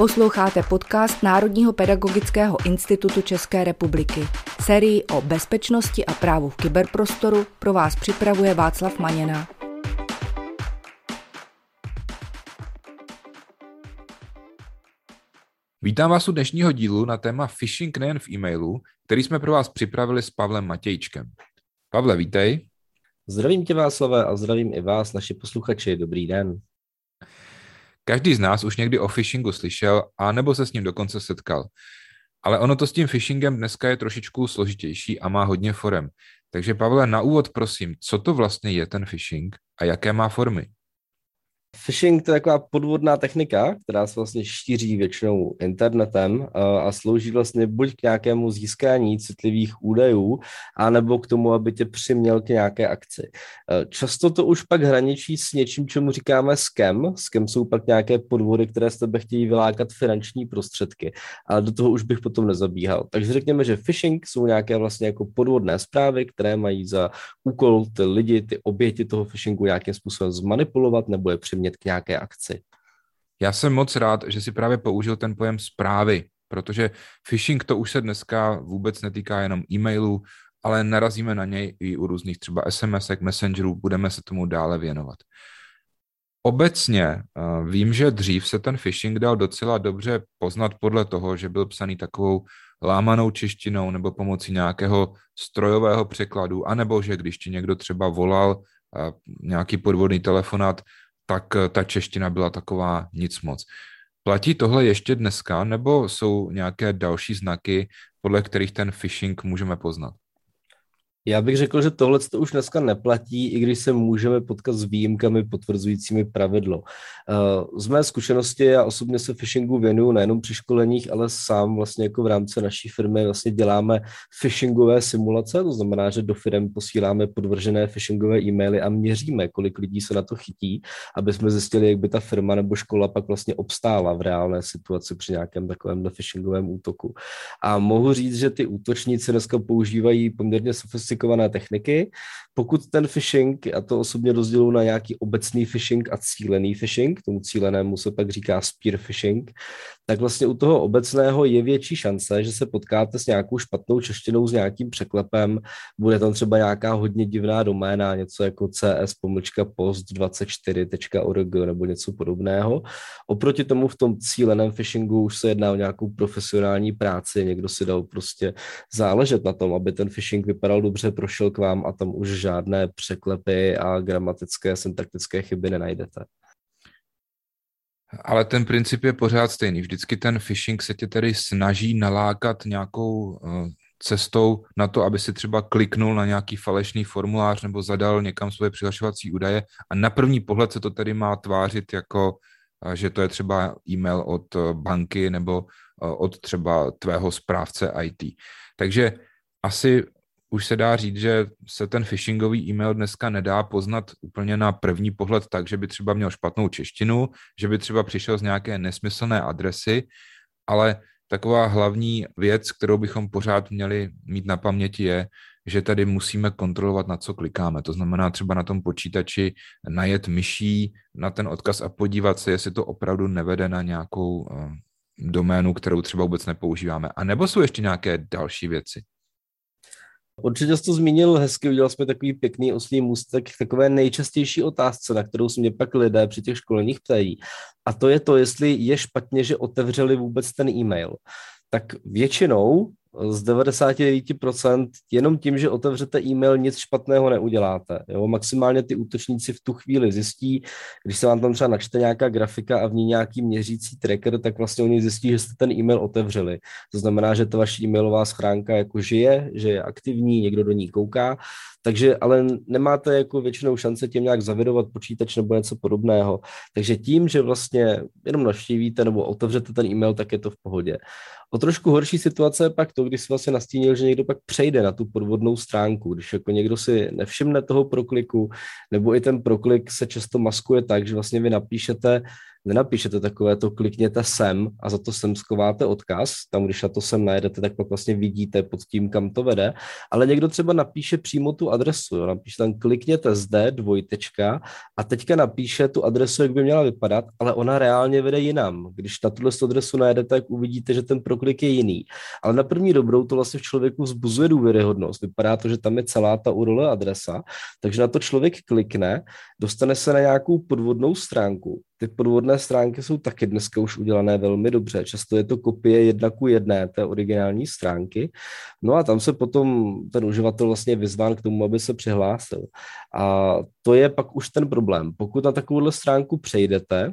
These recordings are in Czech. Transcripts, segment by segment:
Posloucháte podcast Národního pedagogického institutu České republiky. Sérii o bezpečnosti a právu v kyberprostoru pro vás připravuje Václav Maněna. Vítám vás u dnešního dílu na téma phishing nejen v e-mailu, který jsme pro vás připravili s Pavlem Matějčkem. Pavle, vítej. Zdravím tě Václave a zdravím i vás, naši posluchači. Dobrý den. Každý z nás už někdy o phishingu slyšel a nebo se s ním dokonce setkal. Ale ono to s tím phishingem dneska je trošičku složitější a má hodně forem. Takže Pavle, na úvod prosím, co to vlastně je ten phishing a jaké má formy? Phishing to je taková podvodná technika, která se vlastně šíří většinou internetem a slouží vlastně buď k nějakému získání citlivých údajů, anebo k tomu, aby tě přiměl k nějaké akci. Často to už pak hraničí s něčím, čemu říkáme scam. Scam jsou pak nějaké podvody, které z tebe chtějí vylákat finanční prostředky, ale do toho už bych potom nezabíhal. Takže řekněme, že phishing jsou nějaké vlastně jako podvodné zprávy, které mají za úkol ty lidi, ty oběti toho phishingu nějakým způsobem zmanipulovat nebo je přimět přimět k nějaké akci. Já jsem moc rád, že si právě použil ten pojem zprávy, protože phishing to už se dneska vůbec netýká jenom e-mailů, ale narazíme na něj i u různých třeba SMS, messengerů, budeme se tomu dále věnovat. Obecně uh, vím, že dřív se ten phishing dal docela dobře poznat podle toho, že byl psaný takovou lámanou češtinou nebo pomocí nějakého strojového překladu, anebo že když ti někdo třeba volal uh, nějaký podvodný telefonát, tak eh, ta čeština byla taková nic moc. Platí tohle ještě dneska, nebo jsou nějaké další znaky, podle kterých ten phishing můžeme poznat? Já bych řekl, že tohle to už dneska neplatí, i když se můžeme potkat s výjimkami potvrzujícími pravidlo. Eh, z mé zkušenosti já osobně se phishingu věnuju nejenom při školeních, ale sám vlastně jako v rámci naší firmy vlastně děláme phishingové simulace, to znamená, že do firm posíláme podvržené phishingové e-maily a měříme, kolik lidí se na to chytí, aby jsme zjistili, jak by ta firma nebo škola pak vlastně obstála v reálné situaci při nějakém takovém phishingovém útoku. A mohu říct, že ty útočníci dneska používají poměrně sofistikované sofistikované techniky. Pokud ten phishing, a to osobně rozděluji na nějaký obecný phishing a cílený phishing, tomu cílenému se pak říká spear phishing, tak vlastně u toho obecného je větší šance, že se potkáte s nějakou špatnou češtinou, s nějakým překlepem, bude tam třeba nějaká hodně divná doména, něco jako cs pomlčka post24.org nebo něco podobného. Oproti tomu v tom cíleném phishingu už se jedná o nějakou profesionální práci, někdo si dal prostě záležet na tom, aby ten phishing vypadal dobře, prošel k vám a tam už žádné překlepy a gramatické, syntaktické chyby nenajdete. Ale ten princip je pořád stejný. Vždycky ten phishing se tě tedy snaží nalákat nějakou uh, cestou na to, aby si třeba kliknul na nějaký falešný formulář nebo zadal někam svoje přihlašovací údaje a na první pohled se to tedy má tvářit jako, uh, že to je třeba e-mail od uh, banky nebo od třeba tvého správce IT. Takže asi už se dá říct, že se ten phishingový e-mail dneska nedá poznat úplně na první pohled tak, že by třeba měl špatnou češtinu, že by třeba přišel z nějaké nesmyslné adresy, ale taková hlavní věc, kterou bychom pořád měli mít na paměti je, že tady musíme kontrolovat, na co klikáme. To znamená třeba na tom počítači najet myší na ten odkaz a podívat se, jestli to opravdu nevede na nějakou uh, doménu, kterou třeba vůbec nepoužíváme. A nebo jsou ještě nějaké další věci? Určitě jsi to zmínil hezky, udělal jsme takový pěkný oslý můstek k takové nejčastější otázce, na kterou se mě pak lidé při těch školeních ptají. A to je to, jestli je špatně, že otevřeli vůbec ten e-mail. Tak většinou z 99% jenom tím, že otevřete e-mail, nic špatného neuděláte. Jo? Maximálně ty útočníci v tu chvíli zjistí, když se vám tam třeba načte nějaká grafika a v ní nějaký měřící tracker, tak vlastně oni zjistí, že jste ten e-mail otevřeli. To znamená, že ta vaše e-mailová schránka jako žije, že je aktivní, někdo do ní kouká, takže ale nemáte jako většinou šance tím nějak zavědovat počítač nebo něco podobného. Takže tím, že vlastně jenom navštívíte nebo otevřete ten e-mail, tak je to v pohodě. O trošku horší situace je pak to, když si vlastně nastínil, že někdo pak přejde na tu podvodnou stránku, když jako někdo si nevšimne toho prokliku, nebo i ten proklik se často maskuje tak, že vlastně vy napíšete nenapíšete takové to klikněte sem a za to sem skováte odkaz, tam když na to sem najedete, tak pak vlastně vidíte pod tím, kam to vede, ale někdo třeba napíše přímo tu adresu, jo? napíše tam klikněte zde, dvojtečka a teďka napíše tu adresu, jak by měla vypadat, ale ona reálně vede jinam. Když na tuhle adresu najedete, tak uvidíte, že ten proklik je jiný. Ale na první dobrou to vlastně v člověku vzbuzuje důvěryhodnost. Vypadá to, že tam je celá ta URL adresa, takže na to člověk klikne, dostane se na nějakou podvodnou stránku. Ty podvodné stránky jsou taky dneska už udělané velmi dobře. Často je to kopie jedna ku jedné té originální stránky. No a tam se potom ten uživatel vlastně vyzván k tomu, aby se přihlásil. A to je pak už ten problém. Pokud na takovouhle stránku přejdete,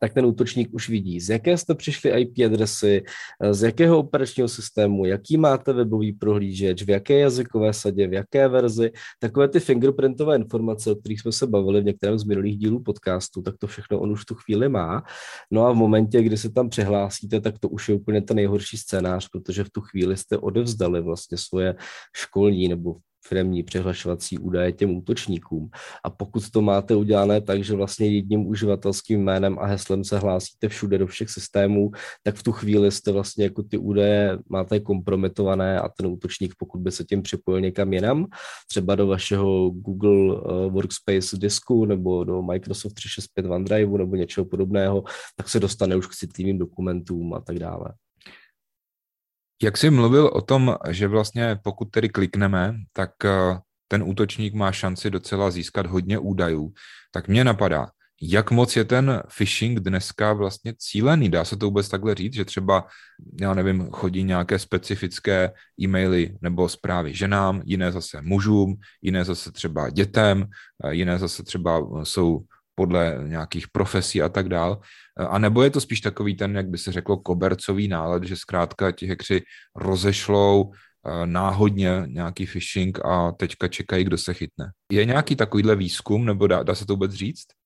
tak ten útočník už vidí, z jaké jste přišli IP adresy, z jakého operačního systému, jaký máte webový prohlížeč, v jaké jazykové sadě, v jaké verzi, takové ty fingerprintové informace, o kterých jsme se bavili v některém z minulých dílů podcastu, tak to všechno on už tu chvíli má. No a v momentě, kdy se tam přihlásíte, tak to už je úplně ten nejhorší scénář, protože v tu chvíli jste odevzdali vlastně svoje školní nebo firmní přihlašovací údaje těm útočníkům. A pokud to máte udělané tak, že vlastně jedním uživatelským jménem a heslem se hlásíte všude do všech systémů, tak v tu chvíli jste vlastně jako ty údaje máte kompromitované a ten útočník, pokud by se tím připojil někam jinam, třeba do vašeho Google uh, Workspace disku nebo do Microsoft 365 OneDrive nebo něčeho podobného, tak se dostane už k citlivým dokumentům a tak dále. Jak jsi mluvil o tom, že vlastně pokud tedy klikneme, tak eh, ten útočník má šanci docela získat hodně údajů, tak mě napadá, jak moc je ten phishing dneska vlastně cílený? Dá se to vůbec takhle říct, že třeba, já nevím, chodí nějaké specifické e-maily nebo zprávy ženám, jiné zase mužům, jiné zase třeba dětem, eh, jiné zase třeba jsou podle nějakých profesí a tak dál. A nebo je to spíš takový ten, jak by se řeklo, kobercový nálad, že zkrátka ti hekři rozešlou eh, náhodně nějaký phishing a teďka čekají, kdo se chytne. Je nějaký takovýhle výzkum, nebo dá, dá se to vůbec říct?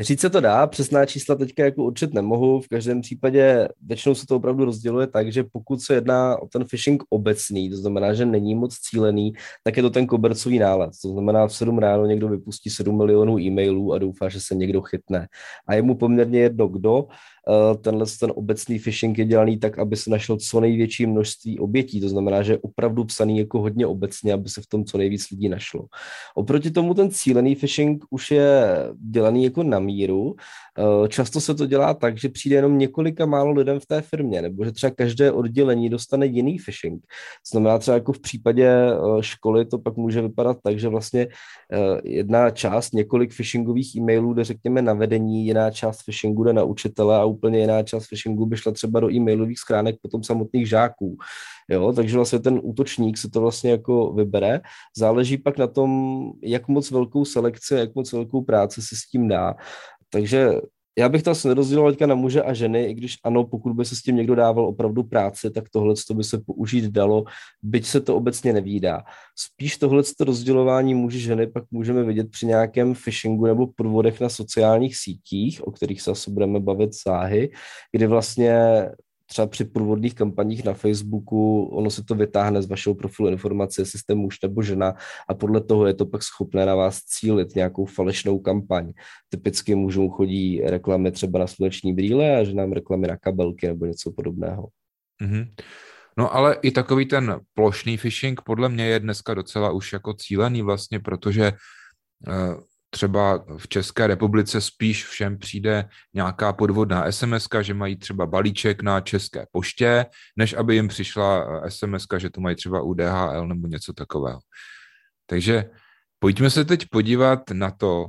Říct se to dá, přesná čísla teďka jako určit nemohu, v každém případě většinou se to opravdu rozděluje tak, že pokud se jedná o ten phishing obecný, to znamená, že není moc cílený, tak je to ten kobercový nález. To znamená, v 7 ráno někdo vypustí 7 milionů e-mailů a doufá, že se někdo chytne. A je mu poměrně jedno kdo, tenhle ten obecný phishing je dělaný tak, aby se našlo co největší množství obětí. To znamená, že je opravdu psaný jako hodně obecně, aby se v tom co nejvíc lidí našlo. Oproti tomu ten cílený phishing už je dělaný jako na míru. Eh, často se to dělá tak, že přijde jenom několika málo lidem v té firmě, nebo že třeba každé oddělení dostane jiný phishing. To znamená třeba jako v případě eh, školy to pak může vypadat tak, že vlastně jedna část několik phishingových e-mailů jde řekněme na vedení, jiná část phishingu jde na učitele a úplně jiná část phishingu by šla třeba do e-mailových schránek potom samotných žáků. Jo, takže vlastně ten útočník se to vlastně jako vybere. Záleží pak na tom, jak moc velkou selekci, jak moc velkou práci se s tím dá. Takže já bych to asi nerozděloval teďka na muže a ženy, i když ano, pokud by se s tím někdo dával opravdu práci, tak tohle by se použít dalo, byť se to obecně nevídá. Spíš tohle rozdělování muži ženy pak můžeme vidět při nějakém phishingu nebo podvodech na sociálních sítích, o kterých se asi budeme bavit záhy, kdy vlastně třeba při průvodných kampaních na Facebooku, ono se to vytáhne z vašeho profilu informace, jestli jste muž nebo žena a podle toho je to pak schopné na vás cílit nějakou falešnou kampaň. Typicky mužům chodí reklamy třeba na sluneční brýle a ženám reklamy na kabelky nebo něco podobného. Mm-hmm. No ale i takový ten plošný phishing podle mě je dneska docela už jako cílený vlastně, protože uh, třeba v České republice spíš všem přijde nějaká podvodná SMS, že mají třeba balíček na české poště, než aby jim přišla SMS, že to mají třeba u DHL nebo něco takového. Takže pojďme se teď podívat na to,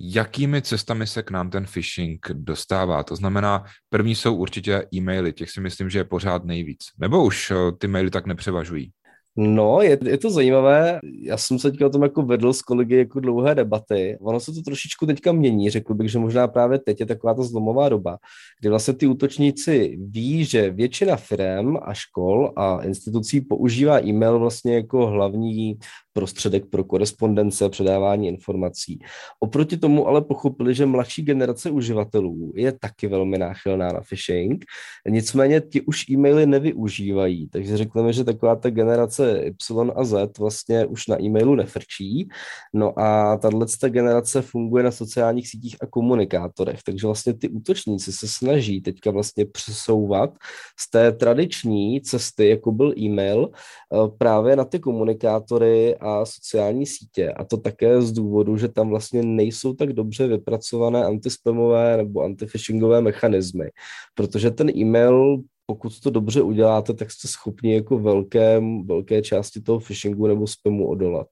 jakými cestami se k nám ten phishing dostává. To znamená, první jsou určitě e-maily, těch si myslím, že je pořád nejvíc. Nebo už eh, ty maily tak nepřevažují? No, je, je to zajímavé. Já jsem se teďka o tom jako vedl s kolegy jako dlouhé debaty. Ono se to trošičku teďka mění. Řekl bych, že možná právě teď je taková ta zlomová doba, kdy vlastně ty útočníci ví, že většina firm a škol a institucí používá e-mail vlastně jako hlavní prostředek pro korespondence, předávání informací. Oproti tomu ale pochopili, že mladší generace uživatelů je taky velmi náchylná na phishing, nicméně ti už e-maily nevyužívají, takže řekneme, že taková ta generace Y a Z vlastně už na e-mailu nefrčí, no a tahle generace funguje na sociálních sítích a komunikátorech, takže vlastně ty útočníci se snaží teďka vlastně přesouvat z té tradiční cesty, jako byl e-mail, eh, právě na ty komunikátory a sociální sítě. A to také z důvodu, že tam vlastně nejsou tak dobře vypracované antispamové nebo antifishingové mechanismy, protože ten e-mail pokud to dobře uděláte, tak jste schopni jako velké, velké části toho phishingu nebo spamu odolat.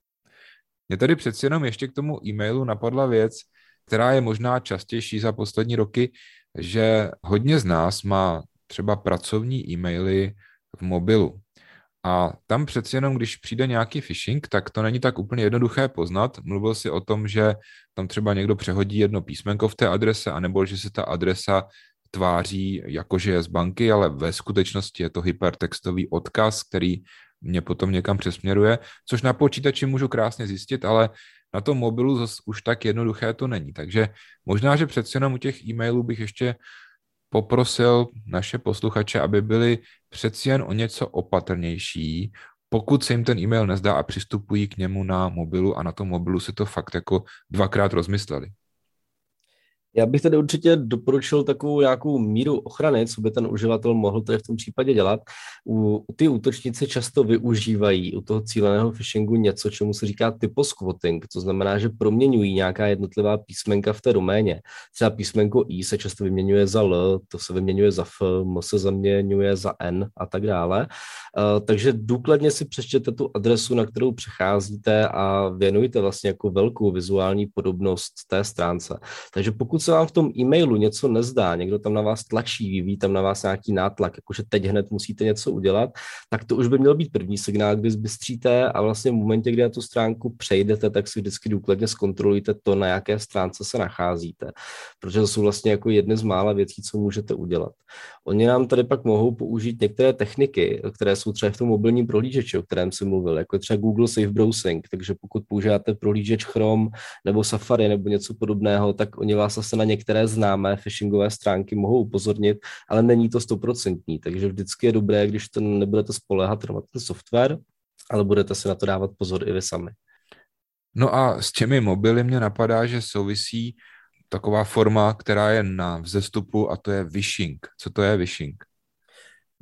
Mě tady přeci jenom ještě k tomu e-mailu napadla věc, která je možná častější za poslední roky, že hodně z nás má třeba pracovní e-maily v mobilu. A tam přeci jenom, když přijde nějaký phishing, tak to není tak úplně jednoduché poznat. Mluvil si o tom, že tam třeba někdo přehodí jedno písmenko v té adrese, anebo že se ta adresa tváří jakože je z banky, ale ve skutečnosti je to hypertextový odkaz, který mě potom někam přesměruje, což na počítači můžu krásně zjistit, ale na tom mobilu zase už tak jednoduché to není. Takže možná, že přeci jenom u těch e-mailů bych ještě poprosil naše posluchače, aby byli přeci jen o něco opatrnější, pokud se jim ten e-mail nezdá a přistupují k němu na mobilu a na tom mobilu si to fakt jako dvakrát rozmysleli. Já bych tedy určitě doporučil takovou nějakou míru ochrany, co by ten uživatel mohl tady v tom případě dělat. U, ty útočníci často využívají u toho cíleného phishingu něco, čemu se říká typosquatting, to znamená, že proměňují nějaká jednotlivá písmenka v té doméně. Třeba písmenko I se často vyměňuje za L, to se vyměňuje za F, M se zaměňuje za N a tak dále. Uh, takže důkladně si přečtěte tu adresu, na kterou přecházíte a věnujte vlastně jako velkou vizuální podobnost té stránce. Takže pokud se vám v tom e-mailu něco nezdá, někdo tam na vás tlačí, vyvíjí tam na vás nějaký nátlak, jakože teď hned musíte něco udělat, tak to už by měl být první signál, kdy zbystříte a vlastně v momentě, kdy na tu stránku přejdete, tak si vždycky důkladně zkontrolujte to, na jaké stránce se nacházíte, protože to jsou vlastně jako jedny z mála věcí, co můžete udělat. Oni nám tady pak mohou použít některé techniky, které jsou třeba v tom mobilním prohlížeči, o kterém jsem mluvil, jako třeba Google Safe Browsing, takže pokud používáte prohlížeč Chrome nebo Safari nebo něco podobného, tak oni vás na některé známé phishingové stránky mohou upozornit, ale není to stoprocentní, takže vždycky je dobré, když to nebudete spolehat na ten software, ale budete si na to dávat pozor i vy sami. No a s těmi mobily mě napadá, že souvisí taková forma, která je na vzestupu a to je phishing. Co to je phishing?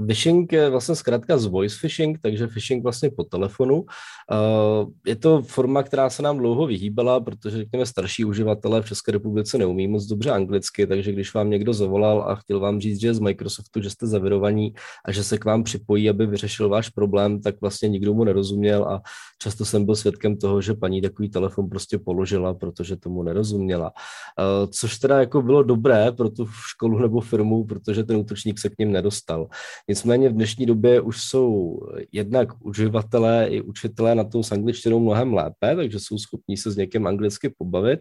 Phishing je vlastně zkrátka z voice phishing, takže phishing vlastně po telefonu. Eh, je to forma, která se nám dlouho vyhýbala, protože řekněme starší uživatelé v České republice neumí moc dobře anglicky, takže když vám někdo zavolal a chtěl vám říct, že je z Microsoftu, že jste zavirovaní a že se k vám připojí, aby vyřešil váš problém, tak vlastně nikdo mu nerozuměl a často jsem byl svědkem toho, že paní takový telefon prostě položila, protože tomu nerozuměla. Eh, což teda jako bylo dobré pro tu školu nebo firmu, protože ten útočník se k ním nedostal. Nicméně v dnešní době už jsou jednak uživatelé i učitelé na tom s angličtinou mnohem lépe, takže jsou schopní se s někým anglicky pobavit.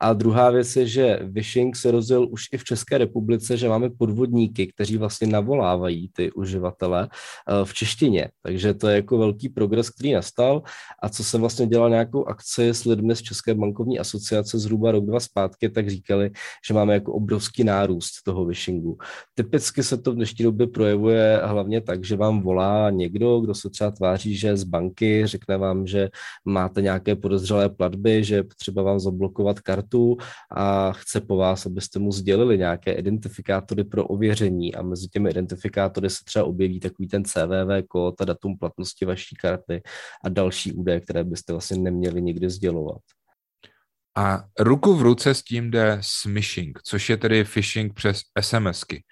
A druhá věc je, že phishing se rozjel už i v České republice, že máme podvodníky, kteří vlastně navolávají ty uživatele eh, v češtině. Takže to je jako velký progres, který nastal. A co jsem vlastně dělal nějakou akci s lidmi z České bankovní asociace zhruba rok, dva zpátky, tak říkali, že máme jako obrovský nárůst toho phishingu. Typicky se to v dnešní době projevuje hlavně tak, že vám volá někdo, kdo se třeba tváří, že z banky, řekne vám, že máte nějaké podezřelé platby, že je potřeba vám zablokovat kartu a chce po vás, abyste mu sdělili nějaké identifikátory pro ověření a mezi těmi identifikátory se třeba objeví takový ten CVV kód a datum platnosti vaší karty a další údaje, které byste vlastně neměli nikdy sdělovat. A ruku v ruce s tím jde smishing, což je tedy phishing přes SMSky.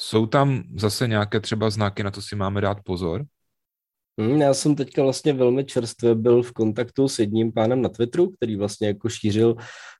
Jsou tam zase nějaké třeba znaky, na to si máme dát pozor? Hmm, já jsem teďka vlastně velmi čerstvě byl v kontaktu s jedním pánem na Twitteru, který vlastně jako šířil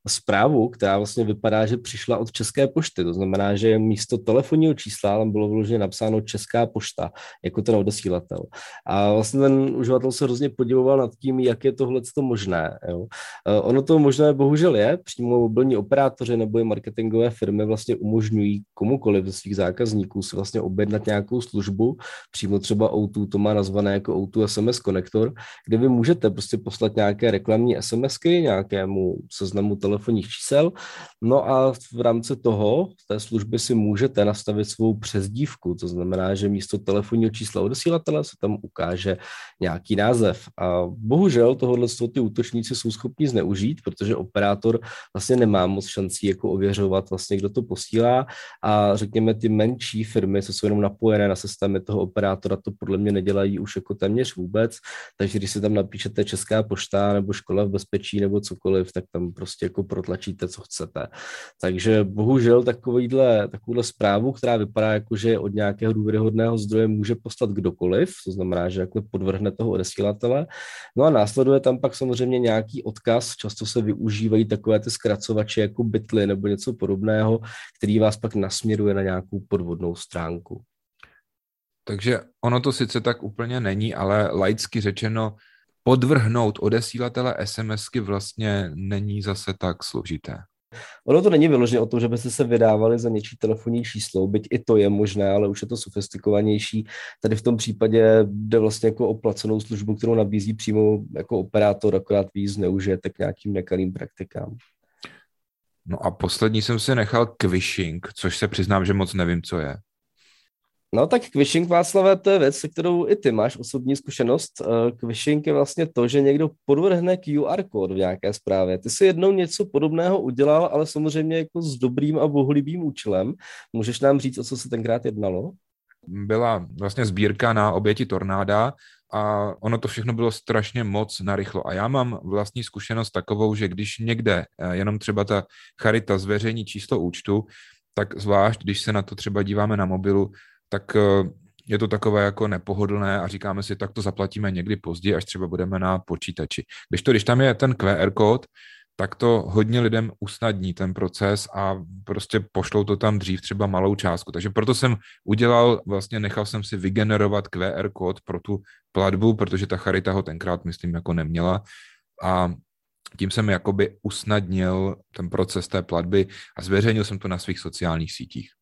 zprávu, která vlastně vypadá, že přišla od České pošty. To znamená, že místo telefonního čísla tam bylo vloženě napsáno Česká pošta, jako ten odesílatel. A vlastně ten uživatel se hrozně podivoval nad tím, jak je tohle možné. Jo. Eh, ono to možné bohužel je, přímo mobilní operátoři nebo i marketingové firmy vlastně umožňují komukoliv ze svých zákazníků si vlastně objednat nějakou službu, přímo třeba O2 to má nazvané jako O2 SMS konektor, kde vy můžete prostě poslat nějaké reklamní SMSky nějakému seznamu telefonních čísel, no a v rámci toho, té služby si můžete nastavit svou přezdívku, to znamená, že místo telefonního čísla odesílatele se tam ukáže nějaký název. A bohužel tohohle ty útočníci jsou schopni zneužít, protože operátor vlastně nemá moc šancí jako ověřovat vlastně, kdo to posílá a řekněme ty menší firmy, co jsou jenom napojené na systémy toho operátora, to podle mě nedělají už jako téměř vůbec, takže když si tam napíšete Česká pošta nebo škola v bezpečí nebo cokoliv, tak tam prostě jako protlačíte, co chcete. Takže bohužel takovýhle, takovouhle zprávu, která vypadá jako, že od nějakého důvěryhodného zdroje může poslat kdokoliv, to znamená, že jako podvrhne toho odesílatele. No a následuje tam pak samozřejmě nějaký odkaz, často se využívají takové ty zkracovače jako bitly nebo něco podobného, který vás pak nasměruje na nějakou podvodnou stránku. Takže ono to sice tak úplně není, ale laicky řečeno, podvrhnout odesílatele SMSky vlastně není zase tak složité. Ono to není vyloženě o tom, že byste se vydávali za něčí telefonní číslo, byť i to je možné, ale už je to sofistikovanější. Tady v tom případě jde vlastně jako o placenou službu, kterou nabízí přímo jako operátor, akorát víc zneužijete k nějakým nekalým praktikám. No a poslední jsem si nechal quishing, což se přiznám, že moc nevím, co je. No tak quishing, Václavé, to je věc, se kterou i ty máš osobní zkušenost. Quishing eh, je vlastně to, že někdo podvrhne QR kód v nějaké zprávě. Ty jsi jednou něco podobného udělal, ale samozřejmě jako s dobrým a bohulibým účelem. Můžeš nám říct, o co se tenkrát jednalo? Byla vlastně sbírka na oběti tornáda a ono to všechno bylo strašně moc narychlo. A já mám vlastní zkušenost takovou, že když někde eh, jenom třeba ta charita zveřejní číslo účtu, tak zvlášť, když se na to třeba díváme na mobilu, tak eh, je to takové jako nepohodlné a říkáme si, tak to zaplatíme někdy později, až třeba budeme na počítači. Když to, když tam je ten QR kód, tak to hodně lidem usnadní ten proces a prostě pošlou to tam dřív třeba malou částku. Takže proto jsem udělal, vlastně nechal jsem si vygenerovat QR kód pro tu platbu, protože ta charita ho tenkrát, myslím, jako neměla a tím jsem jakoby usnadnil ten proces té platby a zveřejnil jsem to na svých sociálních sítích.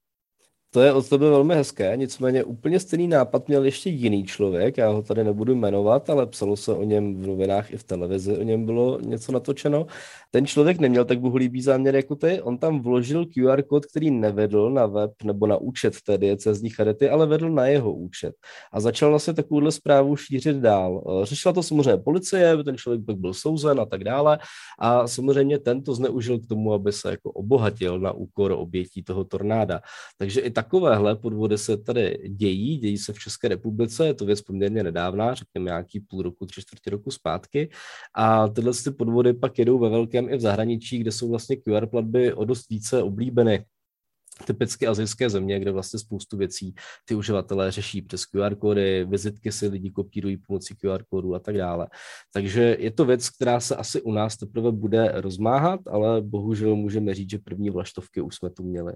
To je od tebe velmi hezké, nicméně úplně stejný nápad měl ještě jiný člověk, já ho tady nebudu jmenovat, ale psalo se o něm v novinách i v televizi, o něm bylo něco natočeno. Ten člověk neměl tak bohulíbý záměr jako ty, on tam vložil QR kód, který nevedl na web nebo na účet té diecezní charity, ale vedl na jeho účet. A začal vlastně takovouhle zprávu šířit dál. Řešila to samozřejmě policie, ten člověk pak byl souzen a tak dále. A samozřejmě tento zneužil k tomu, aby se jako obohatil na úkor obětí toho tornáda. Takže i takovéhle podvody se tady dějí, dějí se v České republice, je to věc poměrně nedávná, řekněme nějaký půl roku, tři čtvrtě roku zpátky. A tyhle ty podvody pak jedou ve velkém i v zahraničí, kde jsou vlastně QR platby o dost více oblíbeny typicky azijské země, kde vlastně spoustu věcí ty uživatelé řeší přes QR kódy, vizitky si lidi kopírují pomocí QR kódu a tak dále. Takže je to věc, která se asi u nás teprve bude rozmáhat, ale bohužel můžeme říct, že první vlaštovky už jsme tu měli.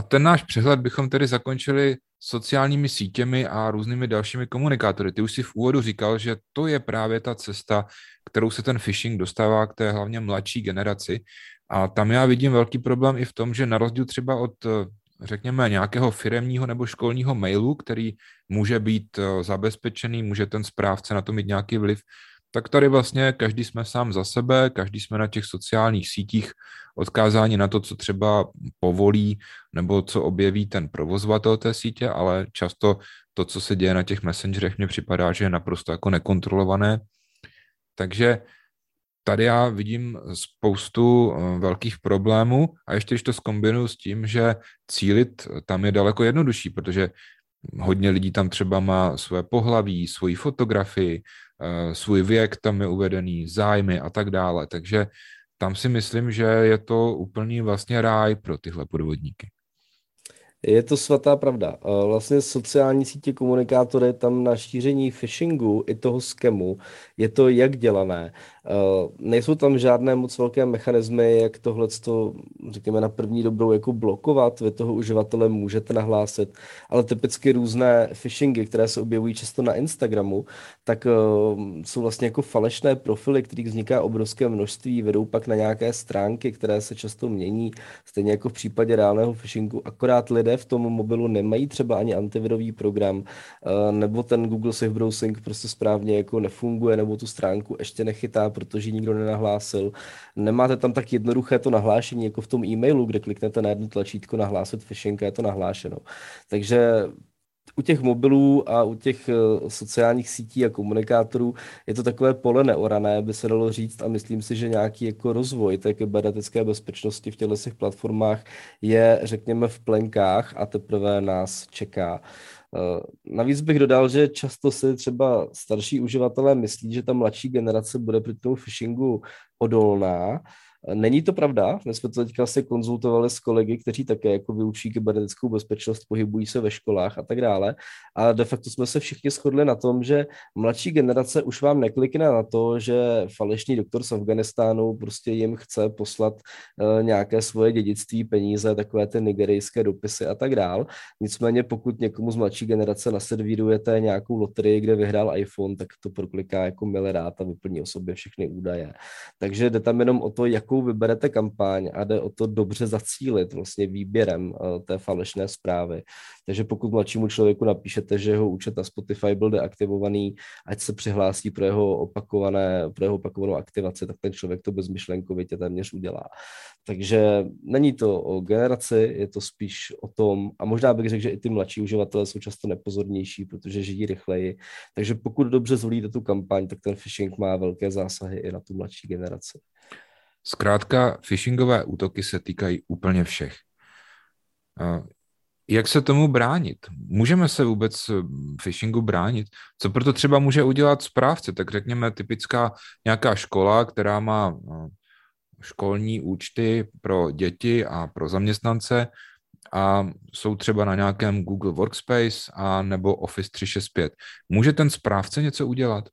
A ten náš přehled bychom tedy zakončili sociálními sítěmi a různými dalšími komunikátory. Ty už si v úvodu říkal, že to je právě ta cesta, kterou se ten phishing dostává k té hlavně mladší generaci. A tam já vidím velký problém i v tom, že na rozdíl třeba od řekněme, nějakého firemního nebo školního mailu, který může být eh, zabezpečený, může ten správce na to mít nějaký vliv, tak tady vlastně každý jsme sám za sebe, každý jsme na těch sociálních sítích odkázáni na to, co třeba povolí nebo co objeví ten provozovatel té sítě, ale často to, co se děje na těch messengerech, mně připadá, že je naprosto jako nekontrolované. Takže tady já vidím spoustu eh, velkých problémů a ještě když to zkombinuju s tím, že cílit tam je daleko jednodušší, protože hodně lidí tam třeba má své pohlaví, svoji fotografii, svůj věk tam je uvedený, zájmy a tak dále. Takže tam si myslím, že je to úplný vlastně ráj pro tyhle podvodníky. Je to svatá pravda. Vlastně sociální sítě komunikátory tam na šíření phishingu i toho skemu je to jak dělané. Uh, nejsou tam žádné moc velké mechanismy, jak tohle, řekněme, na první dobrou jako blokovat. Vy toho uživatele můžete nahlásit, ale typicky různé phishingy, které se objevují často na Instagramu, tak uh, jsou vlastně jako falešné profily, kterých vzniká obrovské množství, vedou pak na nějaké stránky, které se často mění, stejně jako v případě reálného phishingu. Akorát lidé v tom mobilu nemají třeba ani antivirový program, uh, nebo ten Google Safe Browsing prostě správně jako nefunguje, nebo tu stránku ještě nechytá, protože nikdo nenahlásil. Nemáte tam tak jednoduché to nahlášení, jako v tom e-mailu, kde kliknete na jedno tlačítko nahlásit phishing a je to nahlášeno. Takže u těch mobilů a u těch eh, sociálních sítí a komunikátorů je to takové pole neorané, by se dalo říct a myslím si, že nějaký jako rozvoj té kybernetické bezpečnosti v těchto platformách je, řekněme, v plenkách a teprve nás čeká. Eh, navíc bych dodal, že často si třeba starší uživatelé myslí, že ta mladší generace bude proti tomu phishingu odolná, Není to pravda, my jsme to teďka asi konzultovali s kolegy, kteří také jako vyučí kybernetickou bezpečnost, pohybují se ve školách a tak dále. A de facto jsme se všichni shodli na tom, že mladší generace už vám neklikne na to, že falešný doktor z Afganistánu prostě jim chce poslat uh, nějaké svoje dědictví, peníze, takové ty nigerijské dopisy a tak dále. Nicméně pokud někomu z mladší generace naservírujete nějakou loterii, kde vyhrál iPhone, tak to prokliká jako milerát a vyplní o sobě všechny údaje. Takže jde tam jenom o to, jak jakou vyberete kampaň a jde o to dobře zacílit vlastně výběrem uh, té falešné zprávy. Takže pokud mladšímu člověku napíšete, že jeho účet na Spotify byl deaktivovaný, ať se přihlásí pro jeho, opakované, pro jeho opakovanou aktivaci, tak ten člověk to bezmyšlenkovitě téměř udělá. Takže není to o generaci, je to spíš o tom, a možná bych řekl, že i ty mladší uživatelé jsou často nepozornější, protože žijí rychleji. Takže pokud dobře zvolíte tu kampaň, tak ten phishing má velké zásahy i na tu mladší generaci. Zkrátka, phishingové útoky se týkají úplně všech. Jak se tomu bránit? Můžeme se vůbec eh, phishingu bránit? Co proto třeba může udělat správce? Tak řekněme typická nějaká škola, která má eh, školní účty pro děti a pro zaměstnance a jsou třeba na nějakém Google Workspace a nebo Office 365. Může ten správce něco udělat?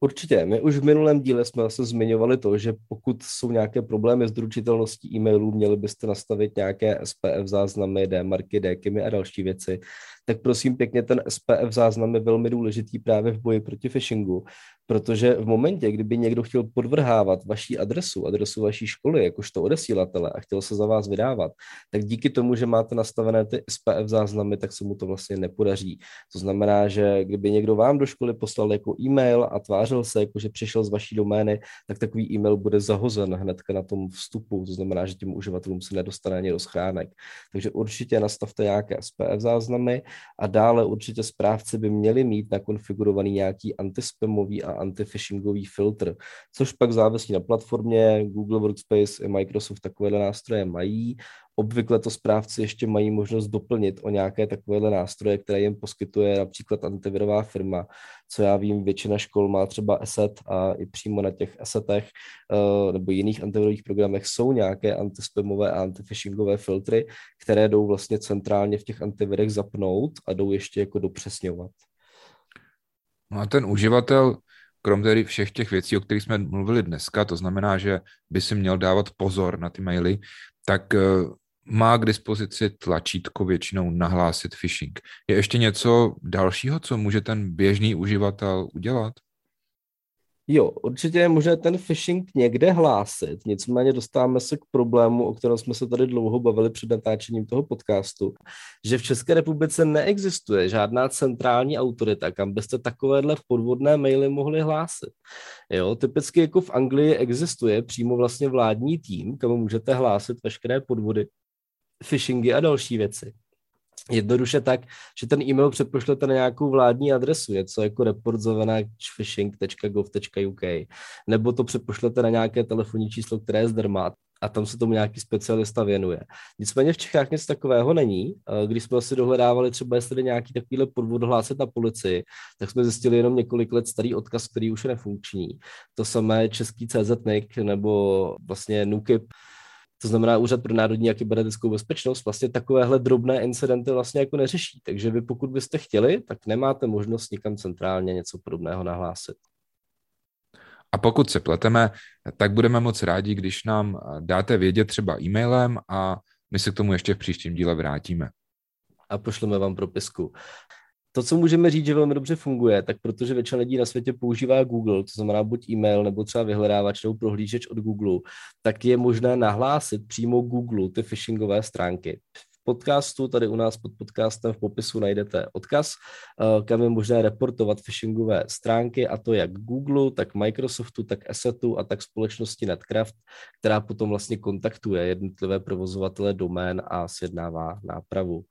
Určitě. My už v minulém díle jsme zase zmiňovali to, že pokud jsou nějaké problémy s doručitelností e-mailů, měli byste nastavit nějaké SPF záznamy, D-marky, a další věci, tak prosím pěkně, ten SPF záznam je velmi důležitý právě v boji proti phishingu, protože v momentě, kdyby někdo chtěl podvrhávat vaší adresu, adresu vaší školy, jakožto odesílatele a chtěl se za vás vydávat, tak díky tomu, že máte nastavené ty SPF záznamy, tak se mu to vlastně nepodaří. To znamená, že kdyby někdo vám do školy poslal jako e-mail a tvářil se, jako že přišel z vaší domény, tak takový e-mail bude zahozen hnedka na tom vstupu. To znamená, že těm uživatelům se nedostane ani do schránek. Takže určitě nastavte nějaké SPF záznamy a dále určitě správci by měli mít nakonfigurovaný nějaký antispamový a antifishingový filtr, což pak závisí na platformě. Google Workspace i Microsoft takovéhle nástroje mají. Obvykle to správci ještě mají možnost doplnit o nějaké takovéhle nástroje, které jim poskytuje například antivirová firma. Co já vím, většina škol má třeba Asset a i přímo na těch Assetech uh, nebo jiných antivirových programech jsou nějaké antispamové a antifishingové filtry, které jdou vlastně centrálně v těch antivirech zapnout a jdou ještě jako dopřesňovat. No a ten uživatel krom tedy všech těch věcí, o kterých jsme mluvili dneska, to znamená, že by si měl dávat pozor na ty maily, tak eh, má k dispozici tlačítko většinou nahlásit phishing. Je ještě něco dalšího, co může ten běžný uživatel udělat? Jo, určitě je možné ten phishing někde hlásit, nicméně dostáváme se k problému, o kterém jsme se tady dlouho bavili před natáčením toho podcastu, že v České republice neexistuje žádná centrální autorita, kam byste takovéhle podvodné maily mohli hlásit. Jo, typicky jako v Anglii existuje přímo vlastně vládní tým, kam můžete hlásit veškeré podvody, phishingy a další věci. Jednoduše tak, že ten e-mail přepošlete na nějakou vládní adresu, něco jako report.phishing.gov.uk, nebo to přepošlete na nějaké telefonní číslo, které je zdarma a tam se tomu nějaký specialista věnuje. Nicméně v Čechách nic takového není. Když jsme si dohledávali třeba, jestli nějaký takovýhle podvod hlásit na policii, tak jsme zjistili jenom několik let starý odkaz, který už je nefunkční. To samé český CZNIC nebo vlastně NUKIP, to znamená Úřad pro národní a kybernetickou bezpečnost, vlastně takovéhle drobné incidenty vlastně jako neřeší. Takže vy pokud byste chtěli, tak nemáte možnost nikam centrálně něco podobného nahlásit. A pokud se pleteme, tak budeme moc rádi, když nám dáte vědět třeba e-mailem a my se k tomu ještě v příštím díle vrátíme. A pošleme vám propisku. To, co můžeme říct, že velmi dobře funguje, tak protože většina lidí na světě používá Google, to znamená buď e-mail nebo třeba vyhledávač nebo prohlížeč od Google, tak je možné nahlásit přímo Google ty phishingové stránky podcastu, tady u nás pod podcastem v popisu najdete odkaz, eh, kam je možné reportovat phishingové stránky, a to jak Google, tak Microsoftu, tak Assetu a tak společnosti Netcraft, která potom vlastně kontaktuje jednotlivé provozovatele domén a sjednává nápravu.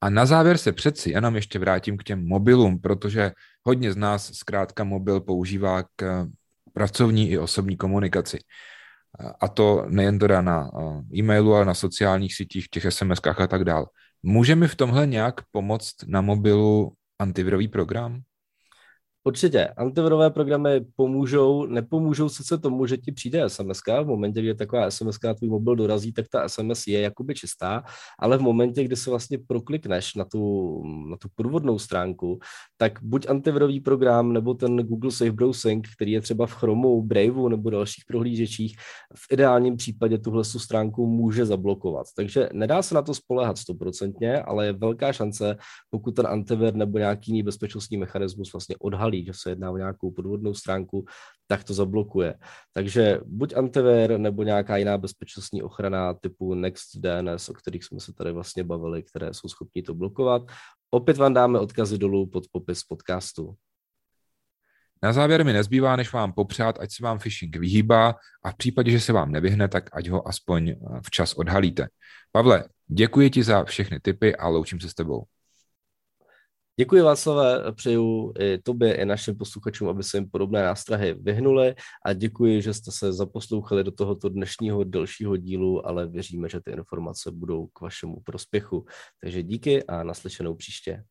A na závěr se přeci jenom ještě vrátím k těm mobilům, protože hodně z nás zkrátka mobil používá k pracovní i osobní komunikaci. A to nejen teda na e-mailu, ale na sociálních sítích, těch SMS-kách a tak dále. Může mi v tomhle nějak pomoct na mobilu antivirový program? Určitě. Antivirové programy pomůžou, nepomůžou sice tomu, že ti přijde SMS. V momentě, kdy taková SMS tvůj mobil dorazí, tak ta SMS je jakoby čistá, ale v momentě, kdy se vlastně proklikneš na tu, na tu podvodnou stránku, tak buď antivirový program nebo ten Google Safe Browsing, který je třeba v Chromu, Braveu nebo dalších prohlížečích, v ideálním případě tuhle stránku může zablokovat. Takže nedá se na to spolehat stoprocentně, ale je velká šance, pokud ten antivir nebo nějaký jiný bezpečnostní mechanismus vlastně odhalí odhalí, že se jedná o nějakou podvodnou stránku, tak to zablokuje. Takže buď antivir nebo nějaká jiná bezpečnostní ochrana typu Next DNS, o kterých jsme se tady vlastně bavili, které jsou schopni to blokovat. Opět vám dáme odkazy dolů pod popis podcastu. Na závěr mi nezbývá, než vám popřát, ať se vám phishing vyhýbá a v případě, že se vám nevyhne, tak ať ho aspoň včas odhalíte. Pavle, děkuji ti za všechny tipy a loučím se s tebou. Děkuji Václave, přeju i tobě, i našim posluchačům, aby se jim podobné nástrahy vyhnuli a děkuji, že jste se zaposlouchali do tohoto dnešního delšího dílu, ale věříme, že ty informace budou k vašemu prospěchu. Takže díky a naslyšenou příště.